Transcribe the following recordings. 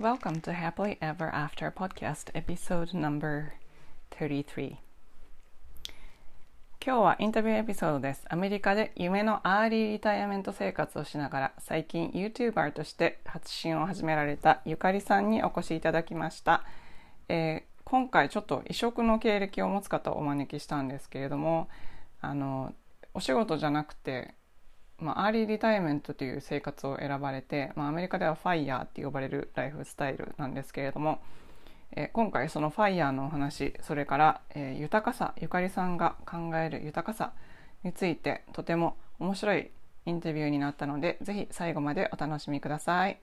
Welcome to Happily Ever After Podcast Episode No.33 今日はインタビューエピソードです。アメリカで夢のアーリーリタイアメント生活をしながら最近 YouTuber として発信を始められたゆかりさんにお越しいただきました、えー、今回ちょっと異色の経歴を持つ方をお招きしたんですけれどもあのお仕事じゃなくてまあ、アーリーリタイメントという生活を選ばれて、まあ、アメリカでは FIRE って呼ばれるライフスタイルなんですけれども、えー、今回その FIRE のお話それから、えー、豊かさゆかりさんが考える豊かさについてとても面白いインタビューになったのでぜひ最後までお楽しみください。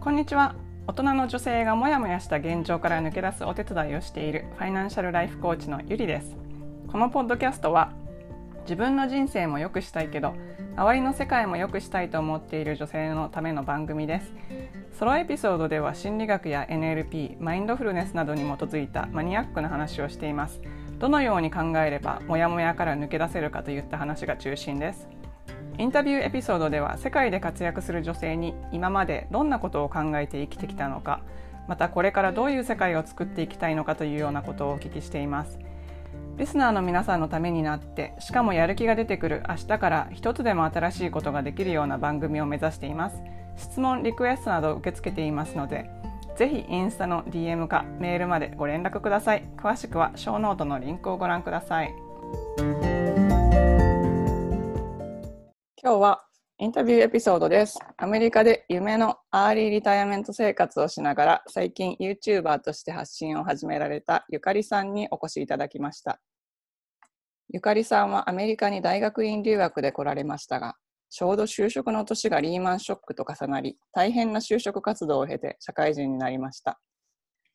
こんにちは大人の女性がモヤモヤした現状から抜け出すお手伝いをしているファイナンシャルライフコーチのゆりですこのポッドキャストは自分の人生も良くしたいけど周りの世界も良くしたいと思っている女性のための番組です。ソロエピソードでは心理学や NLP マインドフルネスなどに基づいたマニアックな話をしています。どのように考えればモヤモヤから抜け出せるかといった話が中心です。インタビューエピソードでは世界で活躍する女性に今までどんなことを考えて生きてきたのかまたこれからどういう世界を作っていきたいのかというようなことをお聞きしています。リスナーの皆さんのためになってしかもやる気が出てくる明日から一つでも新しいことができるような番組を目指しています質問リクエストなど受け付けていますのでぜひインスタの DM かメールまでご連絡ください詳しくはショーノートのリンクをご覧ください今日はインタビューエピソードです。アメリカで夢のアーリーリタイアメント生活をしながら最近 YouTuber として発信を始められたゆかりさんにお越しいただきました。ゆかりさんはアメリカに大学院留学で来られましたが、ちょうど就職の年がリーマンショックと重なり、大変な就職活動を経て社会人になりました。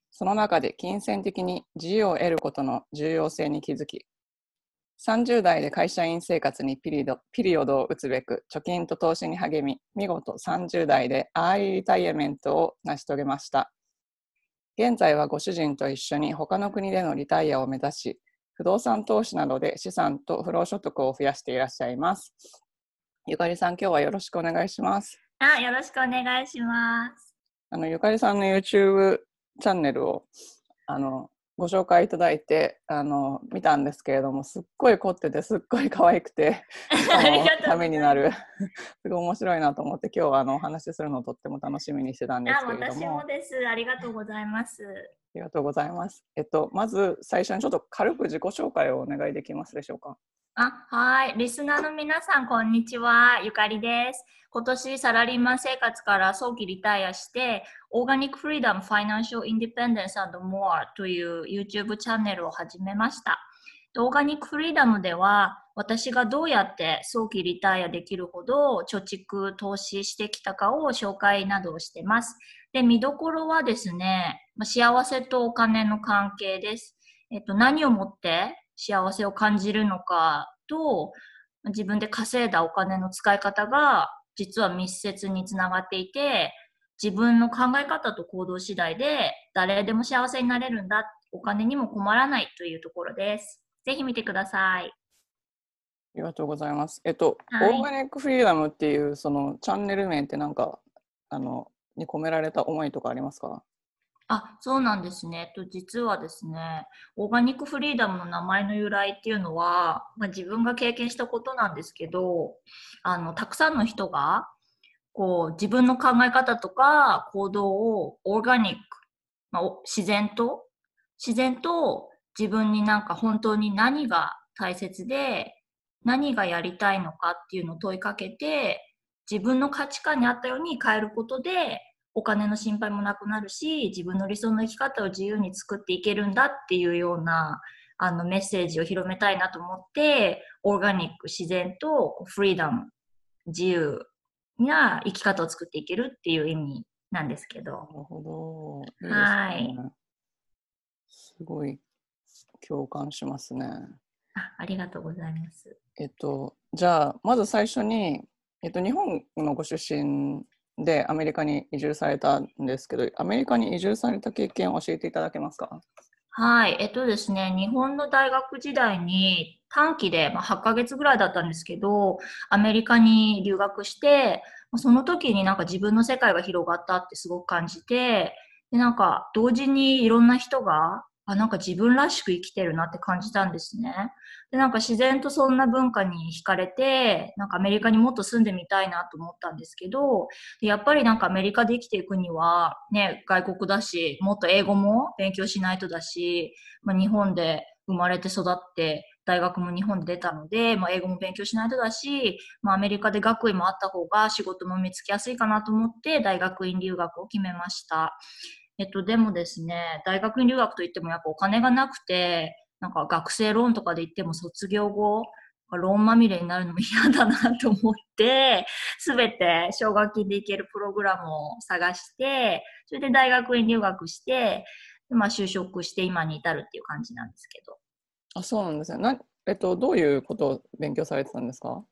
その中で金銭的に自由を得ることの重要性に気づき、30代で会社員生活にピリドピリオドを打つべく貯金と投資に励み、見事30代でアーリーリタイアメントを成し遂げました。現在はご主人と一緒に他の国でのリタイアを目指し、不動産投資などで資産と不労所得を増やしていらっしゃいます。ゆかりさん、今日はよろしくお願いします。あ、よろしくお願いします。あのゆかりさんの YouTube チャンネルをあのご紹介いただいてあの見たんですけれどもすっごい凝っててすっごい可愛くてためになるすごい面白いなと思って今日はあのお話しするのをとっても楽しみにしてたんですけれども私もですありがとうございますあありがとうございますえっとまず最初にちょっと軽く自己紹介をお願いできますでしょうか？あはい。リスナーの皆さん、こんにちは。ゆかりです。今年、サラリーマン生活から早期リタイアして、オーガニックフリーダム、ファイナンシャルインディペンデンスモアという YouTube チャンネルを始めました。オーガニックフリーダムでは、私がどうやって早期リタイアできるほど貯蓄、投資してきたかを紹介などをしてます。で、見どころはですね、幸せとお金の関係です。えっと、何をもって幸せを感じるのかと自分で稼いだお金の使い方が実は密接につながっていて自分の考え方と行動次第で誰でも幸せになれるんだお金にも困らないというところです。ぜひ見てください。ありがとうございます。えっと、はい、オーガニックフリーダムっていうそのチャンネル名ってなんかあのに込められた思いとかありますか？あ、そうなんですね。と実はですね、オーガニックフリーダムの名前の由来っていうのは、まあ、自分が経験したことなんですけど、あのたくさんの人がこう自分の考え方とか行動をオーガニック、まあ、自然と自然と自分になんか本当に何が大切で何がやりたいのかっていうのを問いかけて自分の価値観に合ったように変えることでお金の心配もなくなるし自分の理想の生き方を自由に作っていけるんだっていうようなあのメッセージを広めたいなと思ってオーガニック自然とフリーダム自由な生き方を作っていけるっていう意味なんですけど。なるほど。いいね、はい。すごい共感しますね。あありがとうございます。えっと、じゃあまず最初に、えっと、日本のご出身でアメリカに移住されたんですけど、アメリカに移住された経験を教えていただけますか？はい、えっとですね、日本の大学時代に短期で、まあ、8ヶ月ぐらいだったんですけど、アメリカに留学して、その時になんか自分の世界が広がったってすごく感じて、で、なんか同時にいろんな人が、あ、なんか自分らしく生きてるなって感じたんですね。で、なんか自然とそんな文化に惹かれて、なんかアメリカにもっと住んでみたいなと思ったんですけど、やっぱりなんかアメリカで生きていくには、ね、外国だし、もっと英語も勉強しないとだし、まあ、日本で生まれて育って、大学も日本で出たので、まあ、英語も勉強しないとだし、まあ、アメリカで学位もあった方が仕事も見つけやすいかなと思って大学院留学を決めました。えっと、でもですね、大学院留学といってもやっぱお金がなくて、なんか学生ローンとかで言っても卒業後、ローンまみれになるのも嫌だなと思って、すべて奨学金で行けるプログラムを探して、それで大学院留学して、まあ、就職して今に至るっていう感じなんですけど。あ、そうなんですね。なえっと、どういうことを勉強されてたんですか？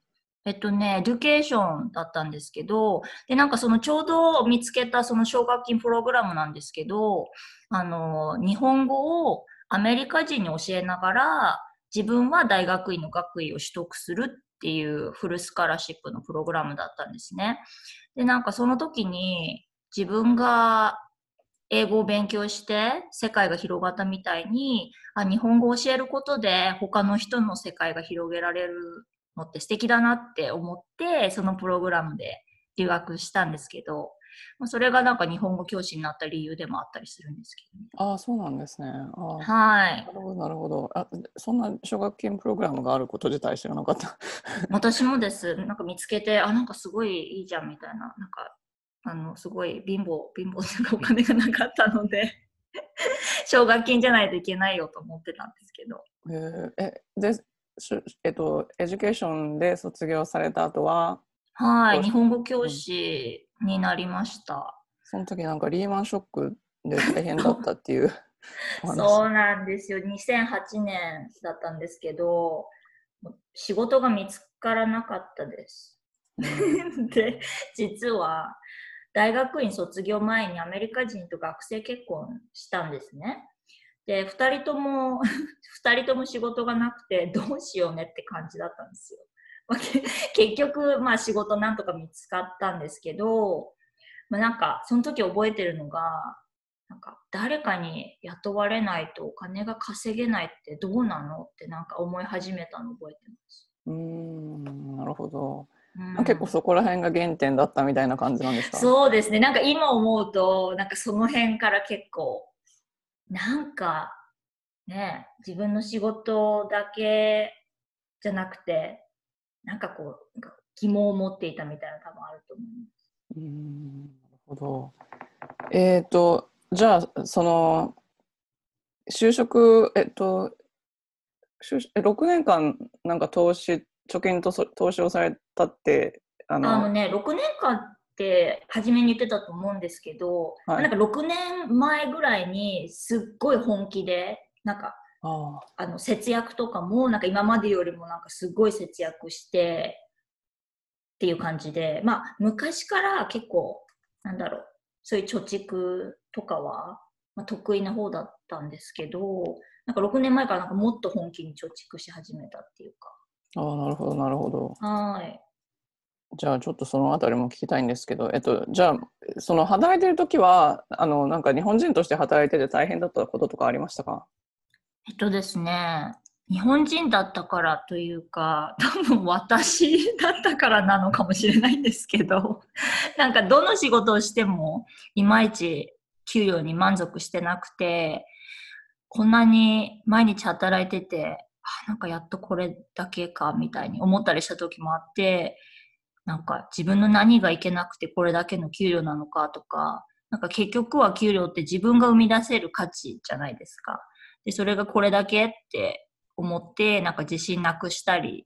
えっとね、 Edu cation だったんですけど、で、なんかそのちょうど見つけたその奨学金プログラムなんですけど、あの、日本語をアメリカ人に教えながら、自分は大学院の学位を取得するっていうフルスカラシップのプログラムだったんですね。で、なんかその時に自分が英語を勉強して世界が広がったみたいに、あ、日本語を教えることで他の人の世界が広げられるのって素敵だなって思って、そのプログラムで留学したんですけど、それがなんか日本語教師になった理由でもあったりするんですけど、ね、ああ、そうなんですね。はい。なるほど、なるほど。あそんな奨学金プログラムがあること自体知らなかった。私もです。なんか見つけて、あ、なんかすごいいいじゃんみたいな。なんか、あの、すごい貧乏、貧乏というかお金がなかったので 奨学金じゃないといけないよと思ってたんですけど。えー、え、で、えっと、 education で卒業された後は、はい、日本語教師になりました。その時なんかリーマンショックで大変だったっていうそうなんですよ。2008年だったんですけど、仕事が見つからなかったです。で、実は大学院卒業前にアメリカ人と学生結婚したんですね。で、2人とも、2人とも仕事がなくて、どうしようねって感じだったんですよ。結局、まあ仕事なんとか見つかったんですけど、まあ、なんか、その時覚えてるのが、なんか誰かに雇われないとお金が稼げないってどうなのってなんか思い始めたの覚えてます。うんなるほど。うん、結構そこら辺が原点だったみたいな感じなんですか？そうですね。なんか今思うと、なんかその辺から結構なんかね、自分の仕事だけじゃなくて、なんかこう、なんか疑問を持っていたみたいな多分あると思います。うんなるほど。えっ、ー、と、じゃあ、その、就職、えっと、6年間なんか投資、貯金と投資をされたって、あのあのね、6年間って初めに言ってたと思うんですけど、はい、なんか6年前ぐらいにすっごい本気でなんかあの節約とかもなんか今までよりもなんかすごい節約してっていう感じでまあ昔から結構なんだろうそういう貯蓄とかは、まあ、得意な方だったんですけどなんか6年前からなんかもっと本気に貯蓄し始めたっていうか。ああなるほどなるほど。はい。じゃあちょっとそのあたりも聞きたいんですけど、えっと、じゃあその働いてる時はあのなんか日本人として働いてて大変だったこととかありましたか？えっとですね日本人だったからというか多分私だったからなのかもしれないんですけど なんかどの仕事をしてもいまいち給料に満足してなくてこんなに毎日働いててあなんかやっとこれだけかみたいに思ったりした時もあってなんか自分の何がいけなくてこれだけの給料なのかとか、なんか結局は給料って自分が生み出せる価値じゃないですか。で、それがこれだけって思って、なんか自信なくしたり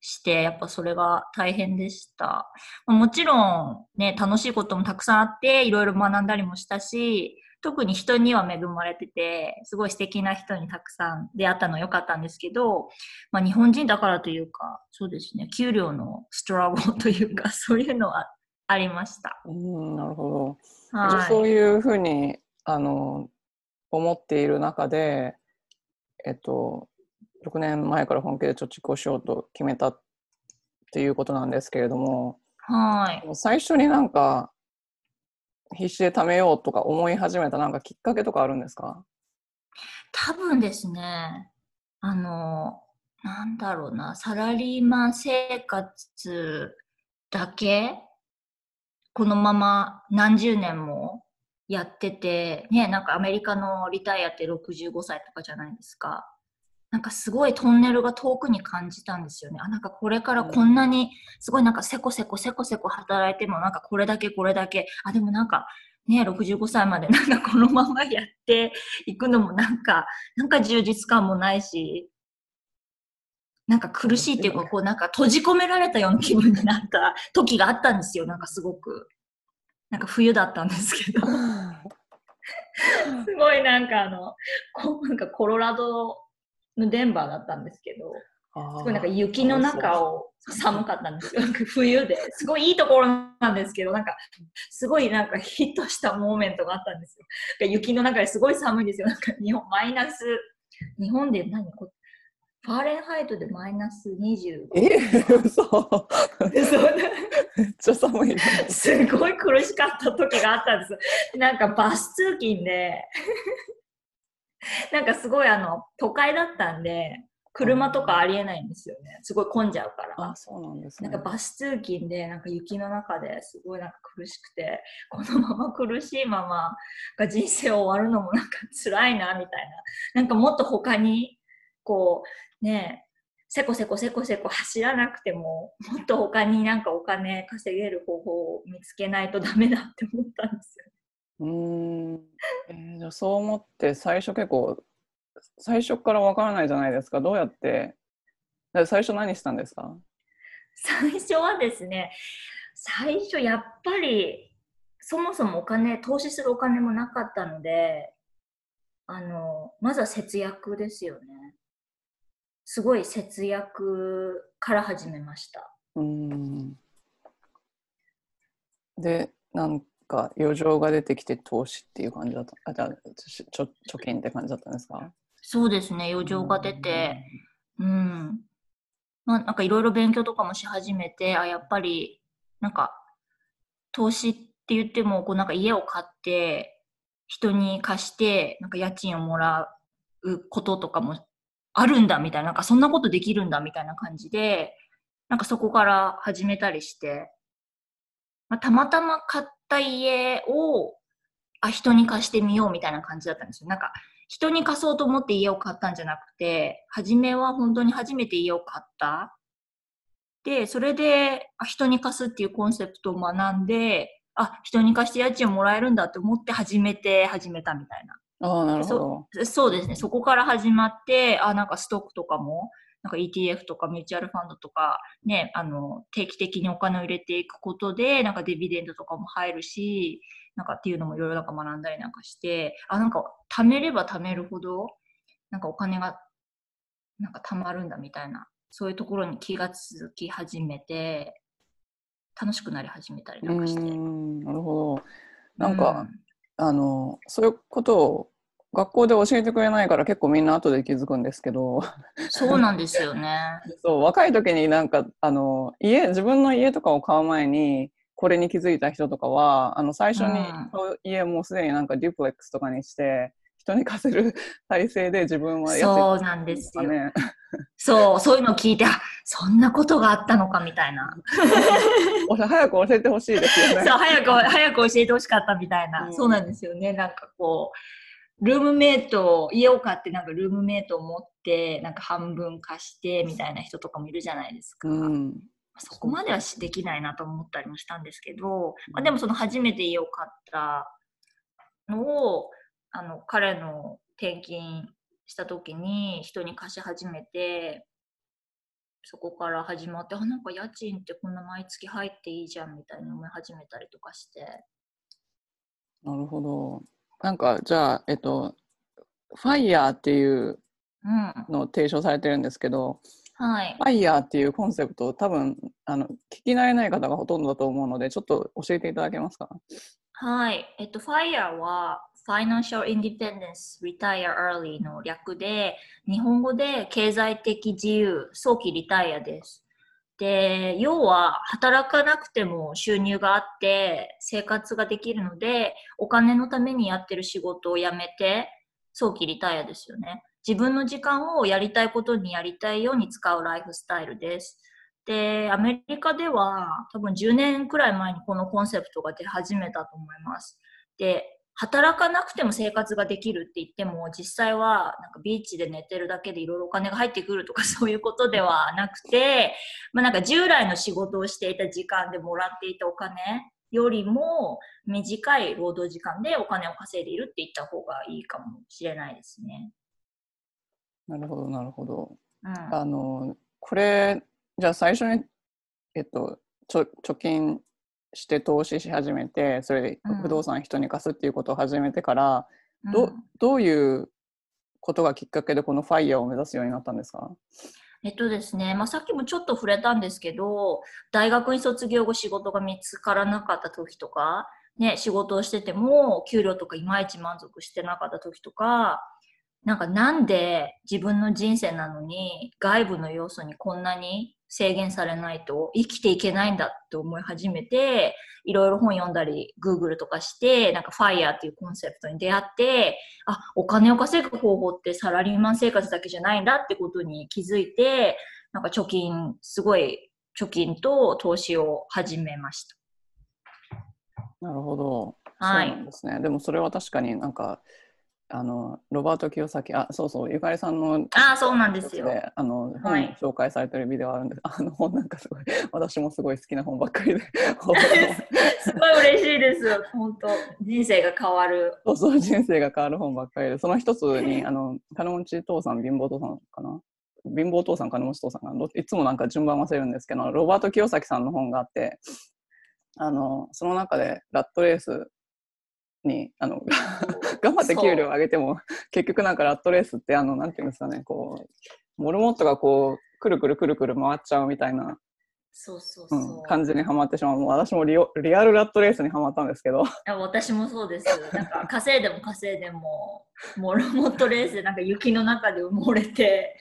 して、やっぱそれが大変でした。もちろんね、楽しいこともたくさんあって、いろいろ学んだりもしたし、特に人には恵まれてて、すごい素敵な人にたくさん出会ったの良かったんですけど、まあ、日本人だからというか、そうですね、給料のストラゴというか、そういうのはありました。うん、なるほど。はい、そういうふうにあの思っている中で、えっと、6年前から本気で貯蓄をしようと決めたっていうことなんですけれども、はい。最初になんか必死で貯めようとか思い始めたなんかきっかけとかあるんですか？多分ですね、あの、なんだろうな、サラリーマン生活だけ、このまま何十年もやってて、ね、なんかアメリカのリタイアって65歳とかじゃないですか。なんかすごいトンネルが遠くに感じたんですよね。あ、なんかこれからこんなにすごいなんかせこせこせこせこ働いてもなんかこれだけこれだけ、あ、でもなんかね、65歳までなんかこのままやっていくのもなんか、なんか充実感もないし、なんか苦しいっていうか、こうなんか閉じ込められたような気分になった時があったんですよ。なんかすごく。なんか冬だったんですけど。すごいなんかあの、こうなんかコロラドのデンバーだったんですけど、すごいなんか雪の中を寒かったんですよ。冬で。すごいいいところなんですけど、なんかすごいなんかヒットしたモーメントがあったんですよ。雪の中ですごい寒いんですよ。なんか日本マイナス、日本で何？こファーレンハイトでマイナス25。え？嘘そうめっちゃ寒いな。すごい苦しかった時があったんです。なんかバス通勤で、なんかすごいあの都会だったんで、車とかありえないんですよね。すごい混んじゃうから。あ、そうなんですね。なんかバス通勤でなんか雪の中ですごいなんか苦しくてこのまま苦しいままが人生終わるのもなんか辛いなみたいななんかもっと他にこうねせこせこせこせこ走らなくてももっと他になんかお金稼げる方法を見つけないとダメだって思ったんですよ。うーん、えーじゃあそう思って最初結構最初からわからないじゃないですか。どうやって？最初何したんですか？最初はですね最初やっぱりそもそもお金投資するお金もなかったのであのまずは節約ですよね。すごい節約から始めました。うーん。でなんか余剰が出てきて投資っていう感じだった。あじゃあちょちょ貯金って感じだったんですか？そうですね。余剰が出て。うん。まあなんかいろいろ勉強とかもし始めてあやっぱりなんか投資って言ってもこうなんか家を買って人に貸してなんか家賃をもらうこととかもあるんだみたいななんかそんなことできるんだみたいな感じでなんかそこから始めたりして、まあ、たまたま買った家をあ人に貸してみようみたいな感じだったんですよなんか人に貸そうと思って家を買ったんじゃなくて初めは本当に初めて家を買ったで、それで、あ人に貸すっていうコンセプトを学んで、あ、人に貸して家賃をもらえるんだって思って始めて、始めたみたいな。ああなるほどそうですね。そこから始まって、あ、なんかストックとかも、なんか ETF とかミューチュアルファンドとか、ね、あの、定期的にお金を入れていくことで、なんかデビデンドとかも入るし、なんかっていうのもいろいろなんか学んだりなんかして、あ、なんか貯めれば貯めるほど、なんかお金が、なんか貯まるんだみたいな、そういうところに気がつき始めて、楽しくなり始めたりうなんかして。なるほどなんか、うんあのそういうことを学校で教えてくれないから結構みんな後で気づくんですけどそうなんですよね。そう若い時になんかあの家自分の家とかを買う前にこれに気づいた人とかはあの最初に家もうすでになんかデュプレックスとかにして人に貸せる 体制で自分はやってそうなんですよ。ね。そう、そういうのを聞いて、あそんなことがあったのかみたいな。お早く教えてほしいですよそう、ね。早く、早く教えてほしかったみたいな。うんそうなんですよね。なんかこう、ルームメイト、家を買ってなんかルームメイトを持って、なんか半分貸してみたいな人とかもいるじゃないですか。うん、そこまではしできないなと思ったりもしたんですけど、まあ、でもその初めて家を買ったのをあの彼の転勤した時に人に貸し始めてそこから始まってあなんか家賃ってこんな毎月入っていいじゃんみたいに思い始めたりとかしてなるほど。なんかじゃあえっとファイヤーっていううんのを提唱されてるんですけど、はいファイヤーっていうコンセプトを多分あの聞き慣れない方がほとんどだと思うのでちょっと教えていただけますか？はい。えっと、FIRE は、Financial Independence Retire Early の略で、日本語で経済的自由、早期リタイアです。で、要は働かなくても収入があって生活ができるので、お金のためにやってる仕事を辞めて、早期リタイアですよね。自分の時間をやりたいことにやりたいように使うライフスタイルです。で、アメリカでは多分10年くらい前にこのコンセプトが出始めたと思います。で、働かなくても生活ができるって言っても、実際はなんかビーチで寝てるだけでいろいろお金が入ってくるとか そういうことではなくて、まあ、なんか従来の仕事をしていた時間でもらっていたお金よりも短い労働時間でお金を稼いでいるって言った方がいいかもしれないですね。なるほど、なるほど。うん、あの、これ、じゃあ最初に、えっと、ちょ貯金して投資し始めてそれで不動産人に貸すっていうことを始めてから、うん、どどういうことがきっかけでこのファイヤーを目指すようになったんですか？えっとですね、まあ、さっきもちょっと触れたんですけど大学に卒業後仕事が見つからなかった時とか、ね、仕事をしてても給料とかいまいち満足してなかった時とかなんかなんで自分の人生なのに外部の要素にこんなに制限されないと生きていけないんだって思い始めて、いろいろ本読んだり、Google とかして、なんか FIRE っていうコンセプトに出会って、あ、お金を稼ぐ方法ってサラリーマン生活だけじゃないんだってことに気づいて、なんか貯金、すごい貯金と投資を始めました。なるほど。はい。そうなんですね。でもそれは確かになんか、あのロバート清崎あそうそうゆかりさんのあそうなんですよ。あの本紹介されてるビデオあるんです、はい、あの本なんかすごい私もすごい好きな本ばっかりで。すごい嬉しいです。本当人生が変わる。そうそう人生が変わる本ばっかりで。その一つにあの金持ち父さん貧乏父さんかな？貧乏父さん金持ち父さんかな？いつもなんか順番忘れるんですけどロバート清崎さんの本があってあのその中でラットレースにあの頑張って給料上げても 結局なんかラットレースってあのなんていうんですかねこうモルモットがこうくるくるくるくる回っちゃうみたいなそうそうそう、うん、感じにはまってしまう。もう私もリオリアルラットレースにはまったんですけど。私もそうです。なんか稼いでも稼いでもモルモットレースでなんか雪の中で埋もれて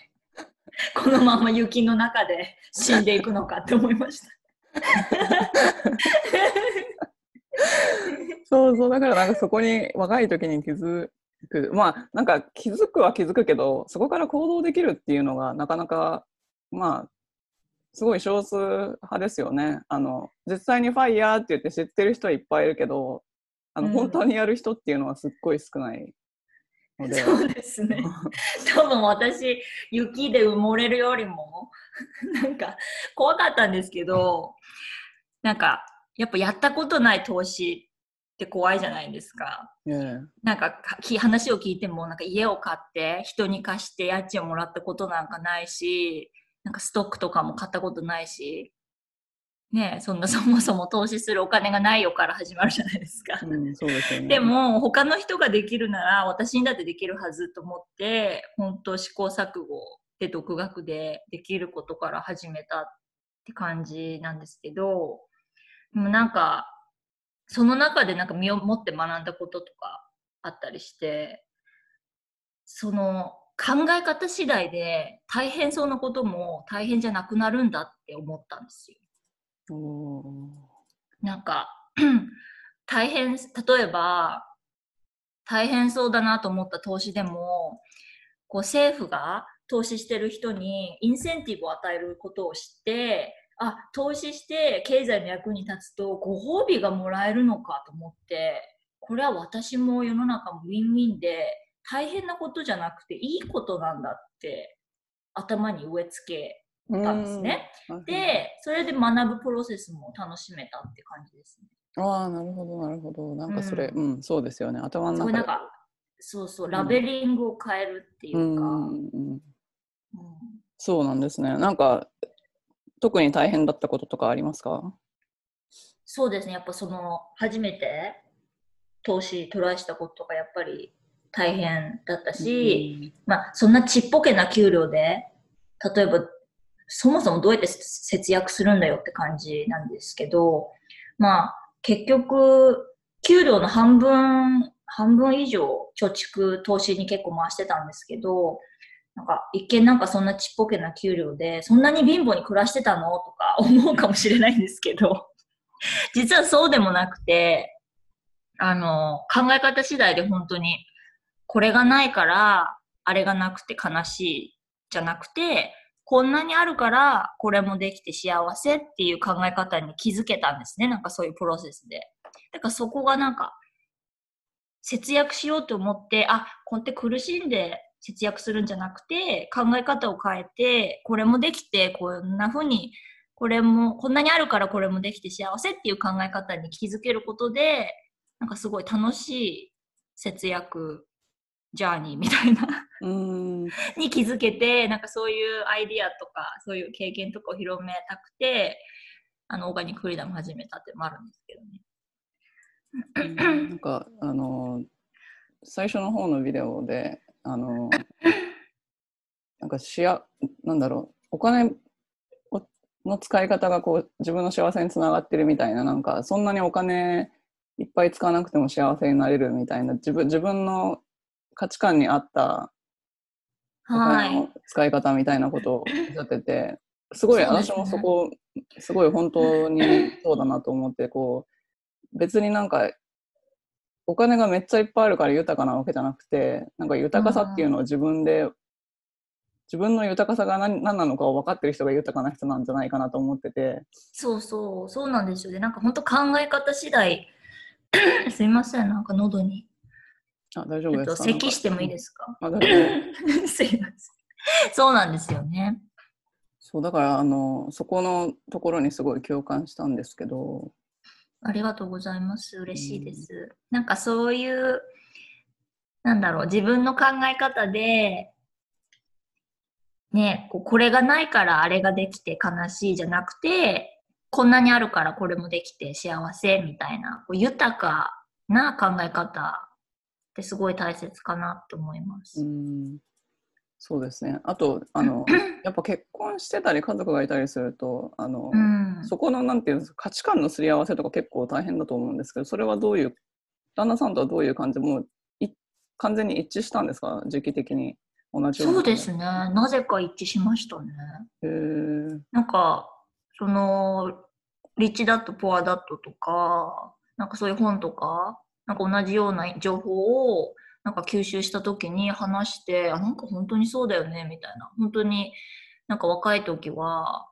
このまま雪の中で死んでいくのかって思いました そうそうだからなんかそこに若い時に気づくまあなんか気づくは気づくけどそこから行動できるっていうのがなかなかまあすごい少数派ですよね。あの実際にファイヤーって言って知ってる人はいっぱいいるけどあの、うん、本当にやる人っていうのはすっごい少ないので。そうですね。多分私雪で埋もれるよりも なんか怖かったんですけどなんかやっぱやったことない投資って怖いじゃないですか。Yeah. なんか話を聞いてもなんか家を買って人に貸して家賃をもらったことなんかないしなんかストックとかも買ったことないしねそんなそもそも投資するお金がないよから始まるじゃないですか。うん、そうですよね、でも他の人ができるなら私にだってできるはずと思って本当試行錯誤で独学でできることから始めたって感じなんですけどでもなんか、その中でなんか身をもって学んだこととかあったりして、その考え方次第で大変そうなことも大変じゃなくなるんだって思ったんですよ。なんか 大変例えば大変そうだなと思った投資でもこう政府が投資してる人にインセンティブを与えることを知ってあ投資して経済の役に立つとご褒美がもらえるのかと思ってこれは私も世の中もウィンウィンで大変なことじゃなくていいことなんだって頭に植え付けたんですね。でそれで学ぶプロセスも楽しめたって感じですね。ああなるほどなるほど。なんかそれ、うん、うん、そうですよね。頭の中で。なんかそうそうラベリングを変えるっていうか、うん。うん、そうなんですね。なんか特に大変だったこととかありますか？そうですね、やっぱその初めて投資トライしたこととかやっぱり大変だったし、うん、まあそんなちっぽけな給料で例えばそもそもどうやって節約するんだよって感じなんですけどまあ結局給料の半分半分以上貯蓄、投資に結構回してたんですけど、なんか一見なんかそんなちっぽけな給料で、そんなに貧乏に暮らしてたの？とか 思うかもしれないんですけど、実はそうでもなくて、あの、考え方次第で本当に、これがないから、あれがなくて悲しいじゃなくて、こんなにあるから、これもできて幸せっていう考え方に気づけたんですね。なんかそういうプロセスで。だからそこがなんか、節約しようと思って、あ、こうやって苦しんで節約するんじゃなくて、考え方を変えて、これもできて、こんな風に、これも、こんなにあるからこれもできて幸せっていう考え方に気づけることで、なんかすごい楽しい節約ジャーニーみたいなに気づけて、なんかそういうアイディアとか、そういう経験とかを広めたくて、あの、オーガニックフリーダム始めたってもあるんですけどね。なんか、あの、最初の方のビデオで、あの、なんかしや、なんだろう、お金の使い方がこう自分の幸せにつながってるみたいな、なんかそんなにお金いっぱい使わなくても幸せになれるみたいな、自分自分の価値観に合ったお金の使い方みたいなことをおっしゃってて、すごい、私もそこ、すごい本当にそうだなと思って、こう、別になんかお金がめっちゃいっぱいあるから豊かなわけじゃなくてなんか豊かさっていうのを自分で自分の豊かさが何何なのかを分かってる人が豊かな人なんじゃないかなと思ってて。そうそう。そうなんですよね。なんか本当考え方次第。すいません。なんか喉に。あ大丈夫ですか。咳してもいいですか？あ大丈夫。すいません。そうなんですよね。そうだからあのそこのところにすごい共感したんですけどありがとうございます。嬉しいです。うん、なんかそういう、なんだろう、自分の考え方で、ね、ここれがないからあれができて悲しいじゃなくて、こんなにあるからこれもできて幸せみたいな、こう豊かな考え方ってすごい大切かなと思います。うんそうですね。あと、あの、やっぱ結婚してたり家族がいたりすると、あの、うん、そこのなんていうんですか、価値観のすり合わせとか結構大変だと思うんですけど、それはどういう、旦那さんとはどういう感じもうい完全に一致したんですか？時期的に同じそうですね。なぜか一致しましたね。へなんか、その、リッチダット、ポアダットとか、なんかそういう本とか、なんか同じような情報をなんか吸収した時に話して、あ、なんか本当にそうだよね、みたいな。本当になんか若い時は、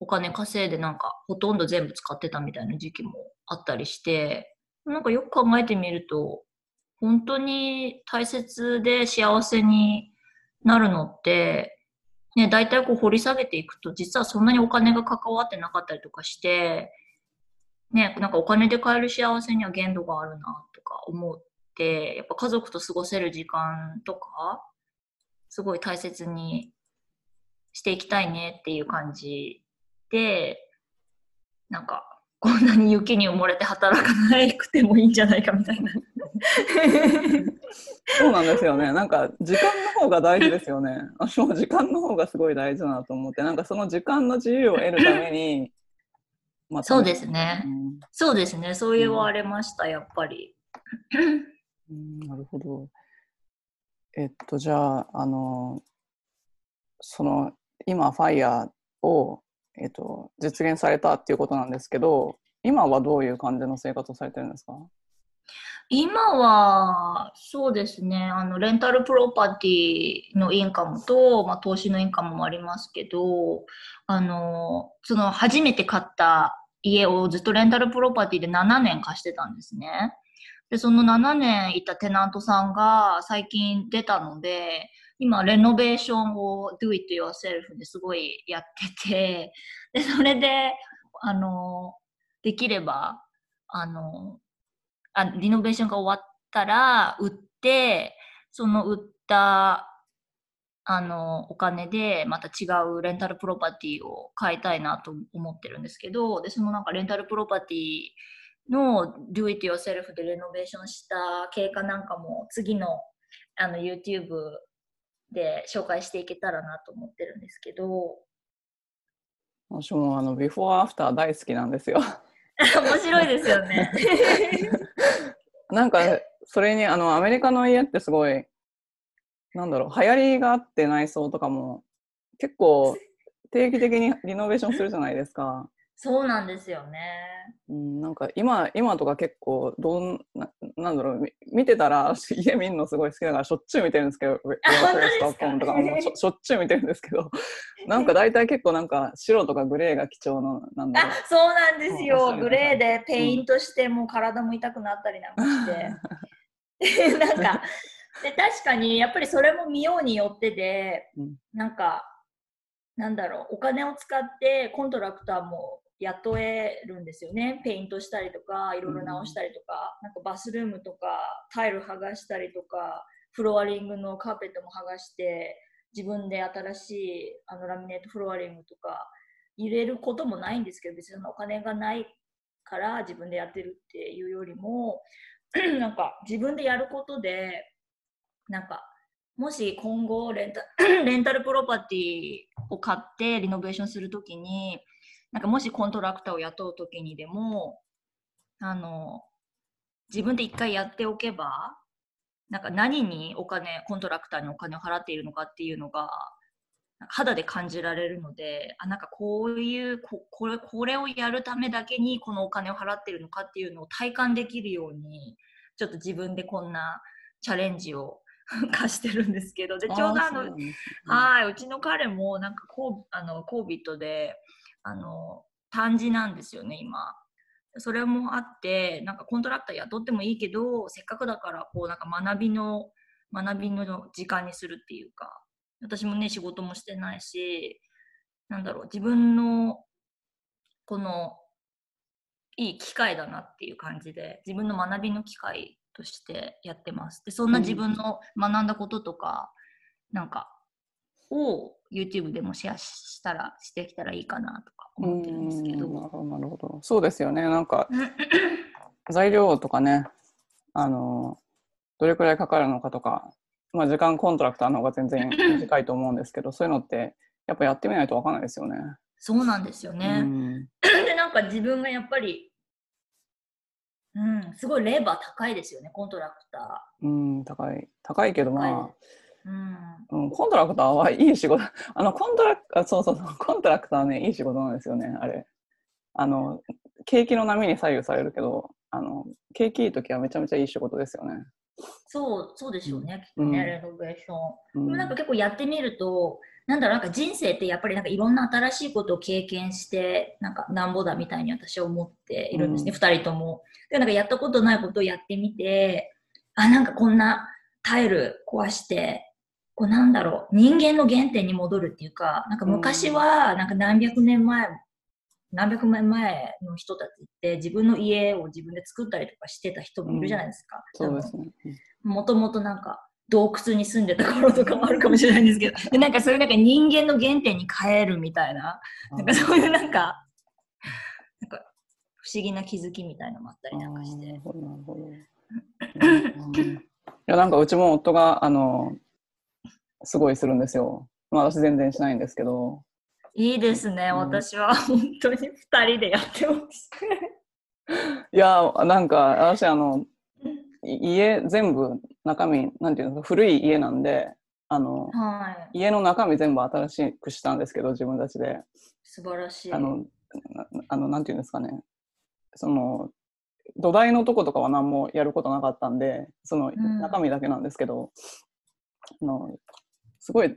お金稼いでなんかほとんど全部使ってたみたいな時期もあったりして、なんかよく考えてみると、本当に大切で幸せになるのって、ね、大体こう掘り下げていくと、実はそんなにお金が関わってなかったりとかして、ね、なんかお金で買える幸せには限度があるなとか思う、やっぱ家族と過ごせる時間とか、すごい大切にしていきたいねっていう感じで、なんか、こんなに雪に埋もれて働かなくてもいいんじゃないかみたいな。そうなんですよね。なんか時間の方が大事ですよね。私も時間の方がすごい大事だなと思って、なんかその時間の自由を得るために、まあ、そうですね、うん、そうですね。そう言われました、やっぱり。なるほど。えっと、じゃあ、あの、その、今、ファイヤーを、えっと、実現されたっていうことなんですけど、今はどういう感じの生活をされてるんですか？今は、そうですね、あの、レンタルプロパティのインカムと、まあ、投資のインカムもありますけど、あの、その、初めて買った家をずっとレンタルプロパティで7年貸してたんですね。で、その7年いたテナントさんが最近出たので、今、レノベーションを do it yourself ですごいやってて、で、それで、あの、できれば、あの、あリノベーションが終わったら、売って、その売った、あの、お金でまた違うレンタルプロパティを買いたいなと思ってるんですけど、で、そのなんかレンタルプロパティの Do It Yourself でレノベーションした経過なんかも次のあの YouTube で紹介していけたらなと思ってるんですけど。私もあのビフォーアフター大好きなんですよ。面白いですよね。なんかそれにあのアメリカの家ってすごいなんだろう流行りがあって内装とかも結構定期的にリノベーションするじゃないですか。そうなんですよね。うん、なんか今今とか結構どんななんだろう見てたら 家見るのすごい好きだからしょっちゅう見てるんですけど「ウェレストコム」とかもしょしょっちゅう見てるんですけど なんか大体結構なんか白とかグレーが貴重ななんだろう。あそうなんですよ。グレーでペイントしてもう体も痛くなったりなんかして。なんかで確かにやっぱりそれも見ようによってで、うん、なんかなんだろうお金を使ってコントラクターも雇えるんですよね。ペイントしたりとか、いろいろ直したりとか、うん、なんかバスルームとか、タイル剥がしたりとか、フロアリングのカーペットも剥がして、自分で新しいあのラミネートフロアリングとか入れることもないんですけど、別にお金がないから自分でやってるっていうよりも、なんか自分でやることで、なんかもし今後レンタ レンタルプロパティを買ってリノベーションするときになんかもしコントラクターを雇う時にでもあの自分で一回やっておけばなんか何にお金コントラクターにお金を払っているのかっていうのが肌で感じられるのであなんかこういうここれこれをやるためだけにこのお金を払っているのかっていうのを体感できるようにちょっと自分でこんなチャレンジを 貸してるんですけどでちょうどあの、ね、はいうちの彼もなんかこうあの COVID であの短時なんですよね今。それもあってなんかコントラクター雇ってもいいけどせっかくだからこうなんか学びの学びの時間にするっていうか私もね仕事もしてないしなんだろう自分のこのいい機会だなっていう感じで自分の学びの機会としてやってます。でそんな自分の学んだこととか、うん、なんかを YouTube でもシェアしたらしてきたらいいかなとか思ってるんですけど。なるほどそうですよねなんか 材料とかねあのどれくらいかかるのかとか、まあ、時間コントラクターの方が全然短いと思うんですけどそういうのってやっぱやってみないと分かんないですよね。そうなんですよね。でなんか自分がやっぱりうん、すごいレバー高いですよね、コントラクター。うん、高い。高いけどまあ、うん、うん、コントラクターはいい仕事。あの、コントラクそうそうそう、コントラクターね、いい仕事なんですよね、あれ。あの、景気の波に左右されるけど、あの、景気いい時はめちゃめちゃいい仕事ですよね。そう、そうでしょうね、うん、きっとね、レノベーション。でもなんか結構やってみると、なんだろう、なんか人生ってやっぱりなんかいろんな新しいことを経験して、なんかなんぼだみたいに私は思っているんですね、二、人とも。で、なんかやったことないことをやってみて、あ、なんかこんなタイル壊して、こうなんだろう、人間の原点に戻るっていうか、なんか昔は、なんか何百年前、何百年前の人たちって自分の家を自分で作ったりとかしてた人もいるじゃないですか。うん、そうですね。もともとなんか洞窟に住んでた頃とかもあるかもしれないんですけど、でなんかそういうなんか人間の原点に変えるみたいな、なんかそういうなんか、なんか不思議な気づきみたいなのもあったりなんかして。なるほど、なるほど。いや、なんかうちも夫が、あの、すごいするんですよ。まあ私全然しないんですけど。いいですね、うん、私は本当に2人でやってます。いや、なんか私あの、家全部中身、なんていうの古い家なんで、あの、はい、家の中身全部新しくしたんですけど、自分たちで。素晴らしい。あの、あのなんていうんですかね。その、土台のとことかは何もやることなかったんで、その中身だけなんですけど、うん、あのすごい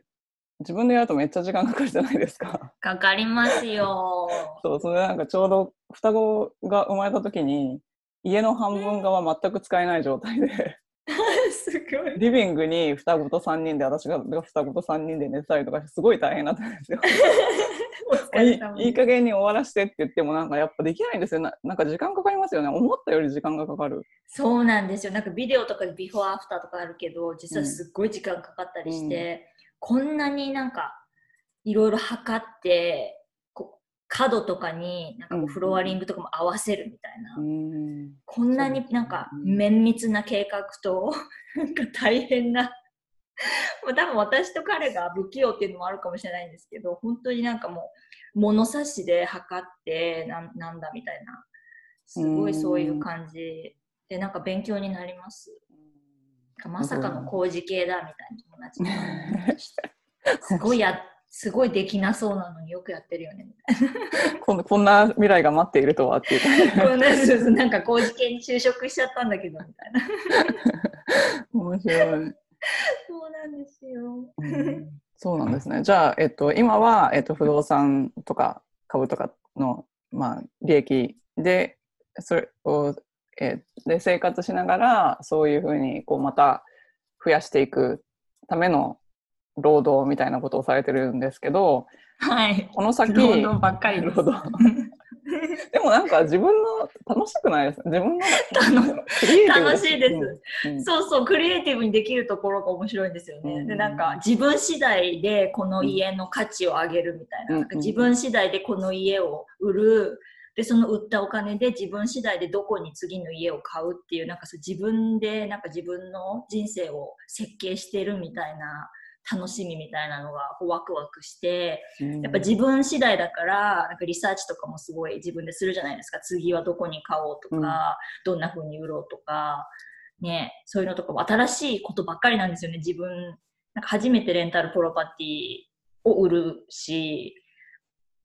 自分でやるとめっちゃ時間かかるじゃないですか。かかりますよ。そう、それなんかちょうど双子が生まれた時に、家の半分側全く使えない状態で。すごい。リビングに双子と3人で、私が双子と3人で寝てたりとかして、すごい大変だったんですよ。いいい加減に終わらせてって言ってもなんかやっぱできないんですよ。ななんか時間かかりますよね。思ったより時間がかかる。そうなんですよ。なんかビデオとかでビフォーアフターとかあるけど実はすっごい時間かかったりして、うん、こんなになんかいろいろ測って角とかになんかこうフロアリングとかも合わせるみたいな、うん、こんなになんか綿密な計画と なんか大変な。多分私と彼が不器用っていうのもあるかもしれないんですけど本当になんかもう物差しで測ってななんだみたいな。すごいそういう感じでなんか勉強になります。まさかの工事系だみたいな友達 すごいや、すごいできなそうなのによくやってるよねみたいな。こんこんな未来が待っているとはっていうこんななんか工事系に就職しちゃったんだけどみたいな。面白い。そうなんですよ。うんそうなんですね。じゃあ、えっと、今は、えっと、不動産とか株とかの、まあ、利益で、それを、えー、で生活しながら、そういうふうに、こう、また増やしていくための労働みたいなことをされてるんですけど、はい。この先、労働ばっかり労働。でもなんか自分の楽しくないです。自分の楽しい。です、うん、そうそうクリエイティブにできるところが面白いんですよね、うん、でなんか自分次第でこの家の価値を上げるみたいな。うん、なんか自分次第でこの家を売るでその売ったお金で自分次第でどこに次の家を買うっていうなんかそう自分でなんか自分の人生を設計してるみたいな楽しみみたいなのがこうワクワクして、やっぱ自分次第だからなんかリサーチとかもすごい自分でするじゃないですか。次はどこに買おうとか、うん、どんな風に売ろうとか、ね、そういうのとかも新しいことばっかりなんですよね。自分なんか初めてレンタルプロパティを売るし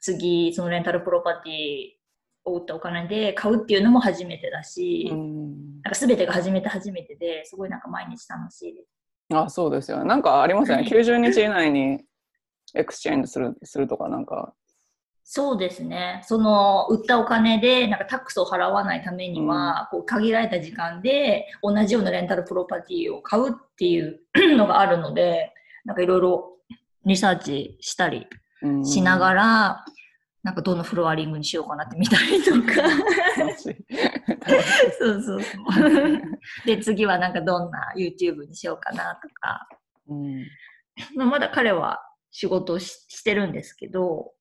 次その rental property を売ったお金で買うっていうのも初めてだし、うん、なんか全てが初めて初めてですごいなんか毎日楽しいです。あそうですよね。なんかありますよね。90日以内に exchange するするとかなんか。そうですね。その売ったお金でなんか tax を払わないためには、うん、こう限られた時間で同じような rental property を買うっていう のがあるので、なんかいろいろリサーチしたりしながら、なんかどのフロアリングにしようかなって見たりとかそうそうそう。で、次はなんかどんな YouTube にしようかなとか。うん、まあまだ彼は仕事をししてるんですけど、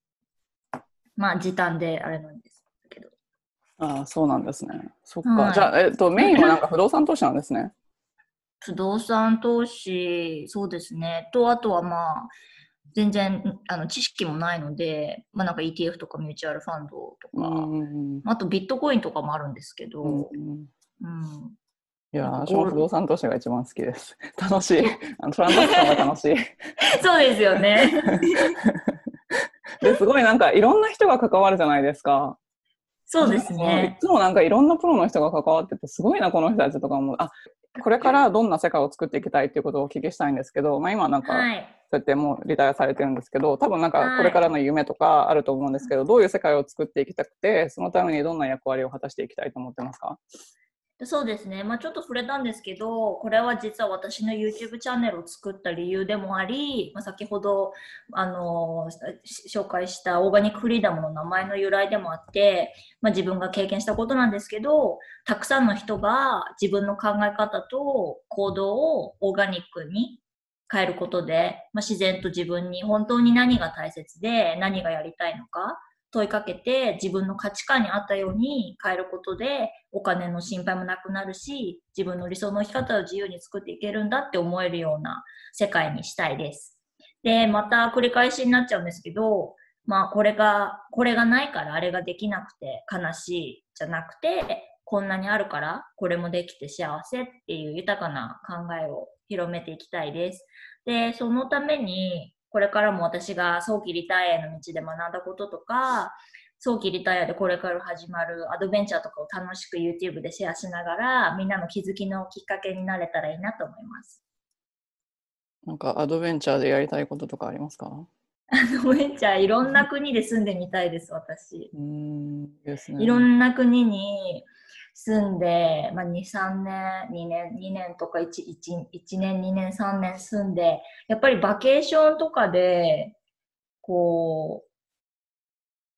まあ時短であれなんですけど。ああ、そうなんですね。そっか。はい、じゃあ、えっと、メインはなんか不動産投資なんですね。不動産投資、そうですね。と、あとはまあ、全然あの知識もないので、まあ、なんか ETF とかミューチュアルファンドとか、うんあとビットコインとかもあるんですけど、うん、うん、いや不動産投資が一番好きです。楽しい。あのトランザクションが楽しい。そうですよね。ですごいなんかいろんな人が関わるじゃないですか。そうですね。いつもなんかいろんなプロの人が関わってて、すごいな、この人たちとかも。あ、これからどんな世界を作っていきたいっていうことをお聞きしたいんですけど、まあ今なんか、はい。そうやってもうリタイアされてるんですけど多分なんかこれからの夢とかあると思うんですけど、はい、どういう世界を作っていきたくてそのためにどんな役割を果たしていきたいと思ってますか？そうですね、まあ、ちょっと触れたんですけど、これは実は私の YouTube チャンネルを作った理由でもあり、まあ、先ほどあの紹介したオーガニックフリーダムの名前の由来でもあって、まあ、自分が経験したことなんですけど、たくさんの人が自分の考え方と行動をオーガニックに変えることで、ま、自然と自分に本当に何が大切で何がやりたいのか問いかけて自分の価値観に合ったように変えることでお金の心配もなくなるし自分の理想の生き方を自由に作っていけるんだって思えるような世界にしたいです。で、また繰り返しになっちゃうんですけど、まあこれが、これがないからあれができなくて悲しいじゃなくて、こんなにあるからこれもできて幸せっていう豊かな考えを広めていきたいです。で、そのために、これからも私が早期リタイアの道で学んだこととか、早期リタイアでこれから始まるアドベンチャーとかを楽しく YouTube でシェアしながら、みんなの気づきのきっかけになれたらいいなと思います。なんかアドベンチャーでやりたいこととかありますか？アドベンチャーいろんな国で住んでみたいです、私。うんですね、いろんな国に住んで、まあ、2、3年、2年、2年とか 1, 1, 1年、2年、3年住んで、やっぱりバケーションとかで、こう、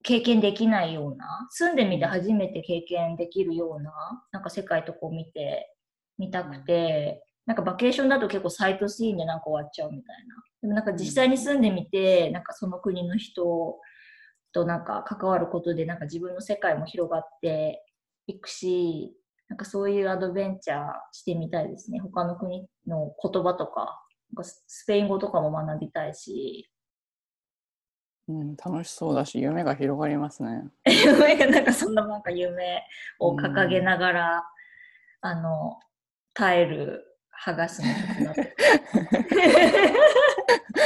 経験できないような、住んでみて初めて経験できるような、なんか世界とこう見てみたくて、なんかバケーションだと結構サイトシーンでなんか終わっちゃうみたいな。でもなんか実際に住んでみて、なんかその国の人となんか関わることでなんか自分の世界も広がっていくし、なんかそういうアドベンチャーしてみたいですね。他の国の言葉とか、かスペイン語とかも学びたいし。うん、楽しそうだし、夢が広がりますね。夢 がなんかそんななんか夢を掲げながら、うん、あの、耐える剥がすの手伝って。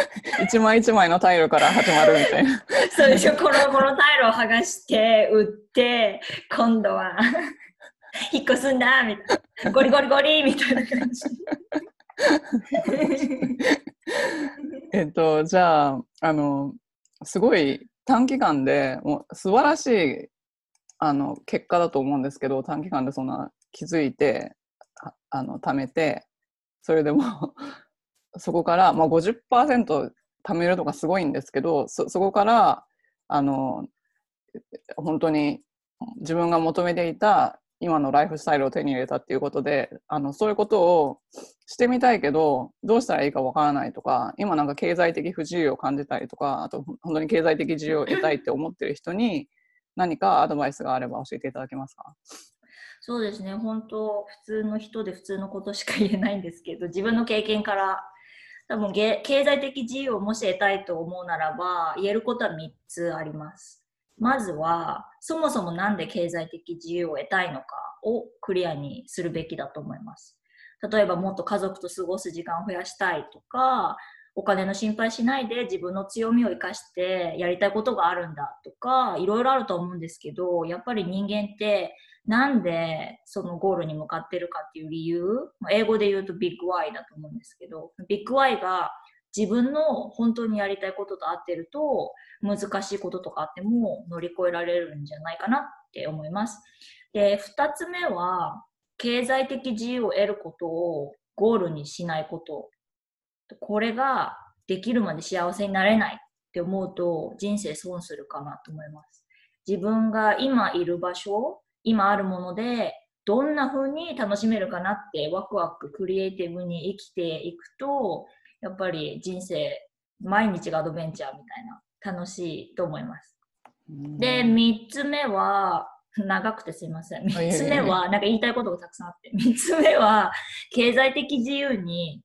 一枚一枚のタイルから始まるみたいな。そうでしょ、このこのタイルを剥がして、売って、今度は引っ越すんだみたいな。ゴリゴリゴリみたいな感じ。えっと、じゃあ、あの、すごい短期間でもう素晴らしいあの結果だと思うんですけど、短期間でそんな気づいて、ああの貯めて、それでもそこから、まあ、50%貯めるとかすごいんですけど、そこからあの本当に自分が求めていた今のライフスタイルを手に入れたっていうことであのそういうことをしてみたいけどどうしたらいいかわからないとか今なんか経済的不自由を感じたりとかあと本当に経済的自由を得たいって思ってる人に何かアドバイスがあれば教えていただけますか？そうですね、本当、普通の人で普通のことしか言えないんですけど、自分の経験から、多分経済的自由をもし得たいと思うならば、言えることは3つあります。まずは、そもそもなんで経済的自由を得たいのかをクリアにするべきだと思います。例えば、もっと家族と過ごす時間を増やしたいとか、お金の心配しないで自分の強みを生かしてやりたいことがあるんだとか、いろいろあると思うんですけど、やっぱり人間ってなんでそのゴールに向かってるかっていう理由、英語で言うとビッグ Y だと思うんですけど、ビッグ Y が自分の本当にやりたいことと合ってると、難しいこととかあっても乗り越えられるんじゃないかなって思います。で、二つ目は、経済的自由を得ることをゴールにしないこと。これができるまで幸せになれないって思うと人生損するかなと思います。自分が今いる場所、今あるものでどんな風に楽しめるかなってワクワククリエイティブに生きていくとやっぱり人生毎日がアドベンチャーみたいな楽しいと思います。で、3つ目は、長くてすいません。3あいえいえつ目は、なんか言いたいことがたくさんあって、3つ目は、経済的自由に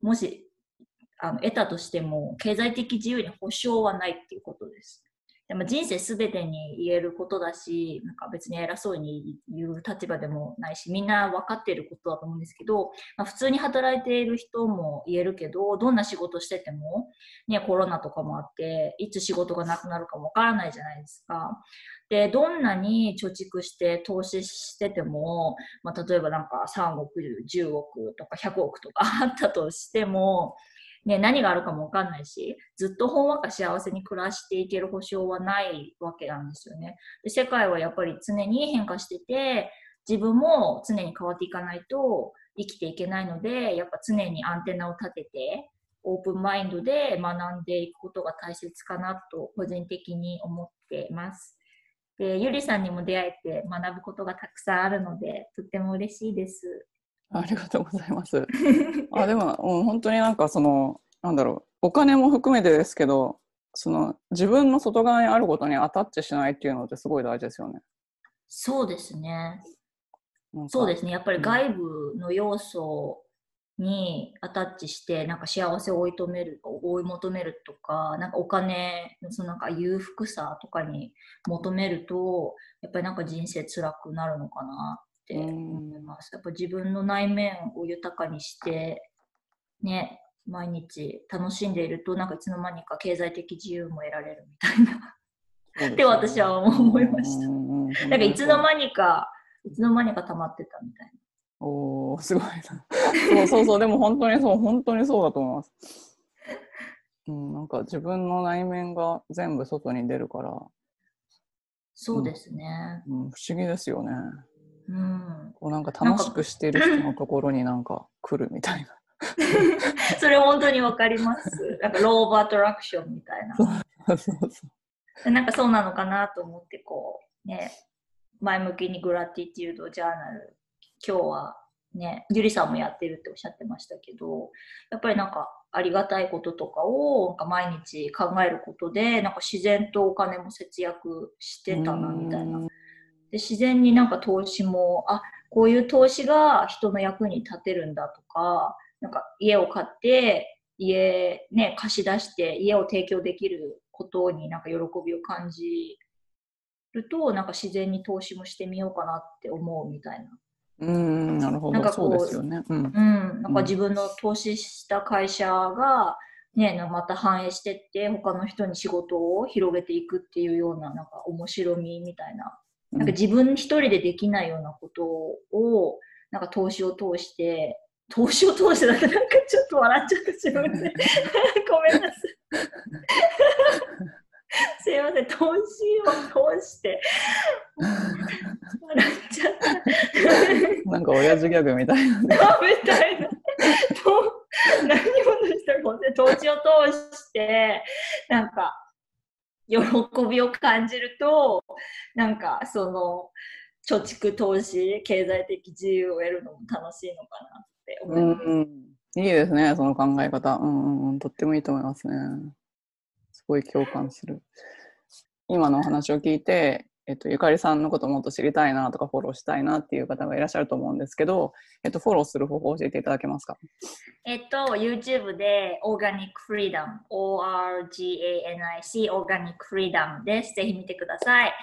もしあの得たとしても、経済的自由に保証はないっていうことです。でも人生すべてに言えることだし、なんか別に偉そうに言う立場でもないし、みんな分かっていることだと思うんですけど、まあ、普通に働いている人も言えるけど、どんな仕事してても、ね、コロナとかもあって、いつ仕事がなくなるかもわからないじゃないですか。で、どんなに貯蓄して投資してても、まあ、例えばなんか3億、10億とか100億とかあったとしても、ね、何があるかもわかんないし、ずっとほんわか幸せに暮らしていける保証はないわけなんですよね。で世界はやっぱり常に変化してて、自分も常に変わっていかないと生きていけないので、やっぱ常にアンテナを立てて、オープンマインドで学んでいくことが大切かなと個人的に思っています。で、ゆりさんにも出会えて学ぶことがたくさんあるので、とっても嬉しいです。ありがとうございます。あでも、うん、本当になんかそのなんだろうお金も含めてですけどその自分の外側にあることにアタッチしないっていうのってすごい大事ですよね。そうですね。そうですね。やっぱりうん外部の要素にアタッチして、なんか幸せを追い求める、追い求めるとか、なんかお金のそのなんか裕福さとかに求めると、やっぱりなんか人生辛くなるのかなって思います。やっぱ自分の内面を豊かにして、ね、毎日楽しんでいると、なんかいつの間にか経済的自由も得られるみたいな。って私は思いましたなんかいつの間にか、いつの間にか溜まってたみたいな。おおすごいな。そうそうそうでも本当にそう本当にそうだと思います。うんなんか自分の内面が全部外に出るから、そうですね。うん、不思議ですよね。うん。こうなんか楽しくしてる人のところになんか来るみたいな。それ本当にわかります。なんかローオブアトラクションみたいな。そうそうそうなんかそうなのかなと思って、こう、ね、前向きにグラティテュードジャーナル、今日はね、ゆりさんもやってるっておっしゃってましたけど、やっぱりなんかありがたいこととかをなんか毎日考えることで、なんか自然とお金も節約してたなみたいな。うんで自然になんか投資もあこういう投資が人の役に立てるんだとかなんか家を買って家ね貸し出して家を提供できることになんか喜びを感じるとなんか自然に投資もしてみようかなって思うみたいな。うんなるほど。なんかこうそうですよね。うん。うん、なんか自分の投資した会社が、ね、なまた反映してって、他の人に仕事を広げていくっていうような、なんか面白みみたいな、なんか自分一人でできないようなことを、なんか投資を通して、投資を通してだなんかちょっと笑っちゃった自分で。ごめんなさい。すいません、投資を通して、笑っちゃった。なんか親父ギャグみたいなね。みたいな。と何をしたか忘れ投資を通して、なんか、喜びを感じると、なんか、その、貯蓄投資、経済的自由を得るのも楽しいのかなって思います。んうん、いいですね、その考え方。うんうんうん、とってもいいと思いますね。すごい共感する。今のお話を聞いて、えっと、ゆかりさんのこともっと知りたいなとかフォローしたいなっていう方がいらっしゃると思うんですけど、えっと、フォローする方法を教えていただけますか？えっと、YouTube で Organic Freedom、O-R-G-A-N-I-C、Organic Freedom です。ぜひ見てください。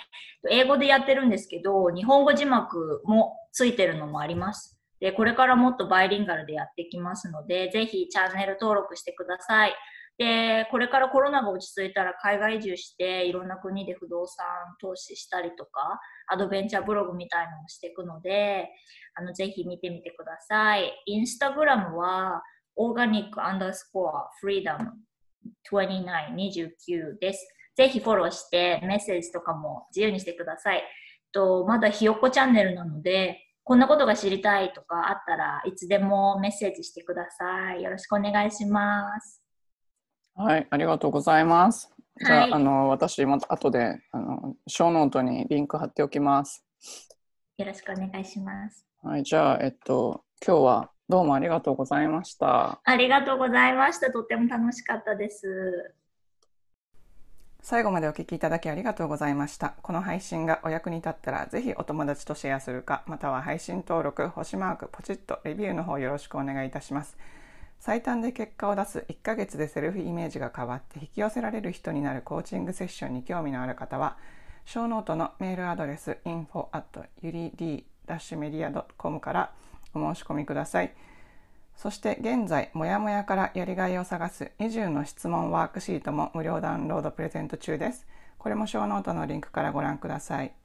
英語でやってるんですけど、日本語字幕もついてるのもあります。で、これからもっとバイリンガルでやっていきますので、ぜひチャンネル登録してください。で、これからコロナが落ち着いたら海外移住して、いろんな国で不動産投資したりとか、アドベンチャーブログみたいなのをしていくので、あの、ぜひ見てみてください。インスタグラムは、オーガニックアンダースコアフリーダム29、29です。ぜひフォローしてメッセージとかも自由にしてください。とまだひよっこチャンネルなので、こんなことが知りたいとかあったらいつでもメッセージしてください。よろしくお願いします。はい、ありがとうございます。じゃあ、はいあの私また後であのショーノートにリンク貼っておきます。よろしくお願いします。はい、じゃあえっと今日はどうもありがとうございました。ありがとうございました。とっても楽しかったです。最後までお聞きいただきありがとうございました。この配信がお役に立ったら、ぜひお友達とシェアするか、または配信登録、星マーク、ポチッとレビューの方よろしくお願いいたします。最短で結果を出す1ヶ月でセルフイメージが変わって引き寄せられる人になるコーチングセッションに興味のある方は、ショーノートのメールアドレス info at yurid-media.com からお申し込みください。そして現在、もやもやからやりがいを探す20の質問ワークシートも無料ダウンロードプレゼント中です。これもショーノートのリンクからご覧ください。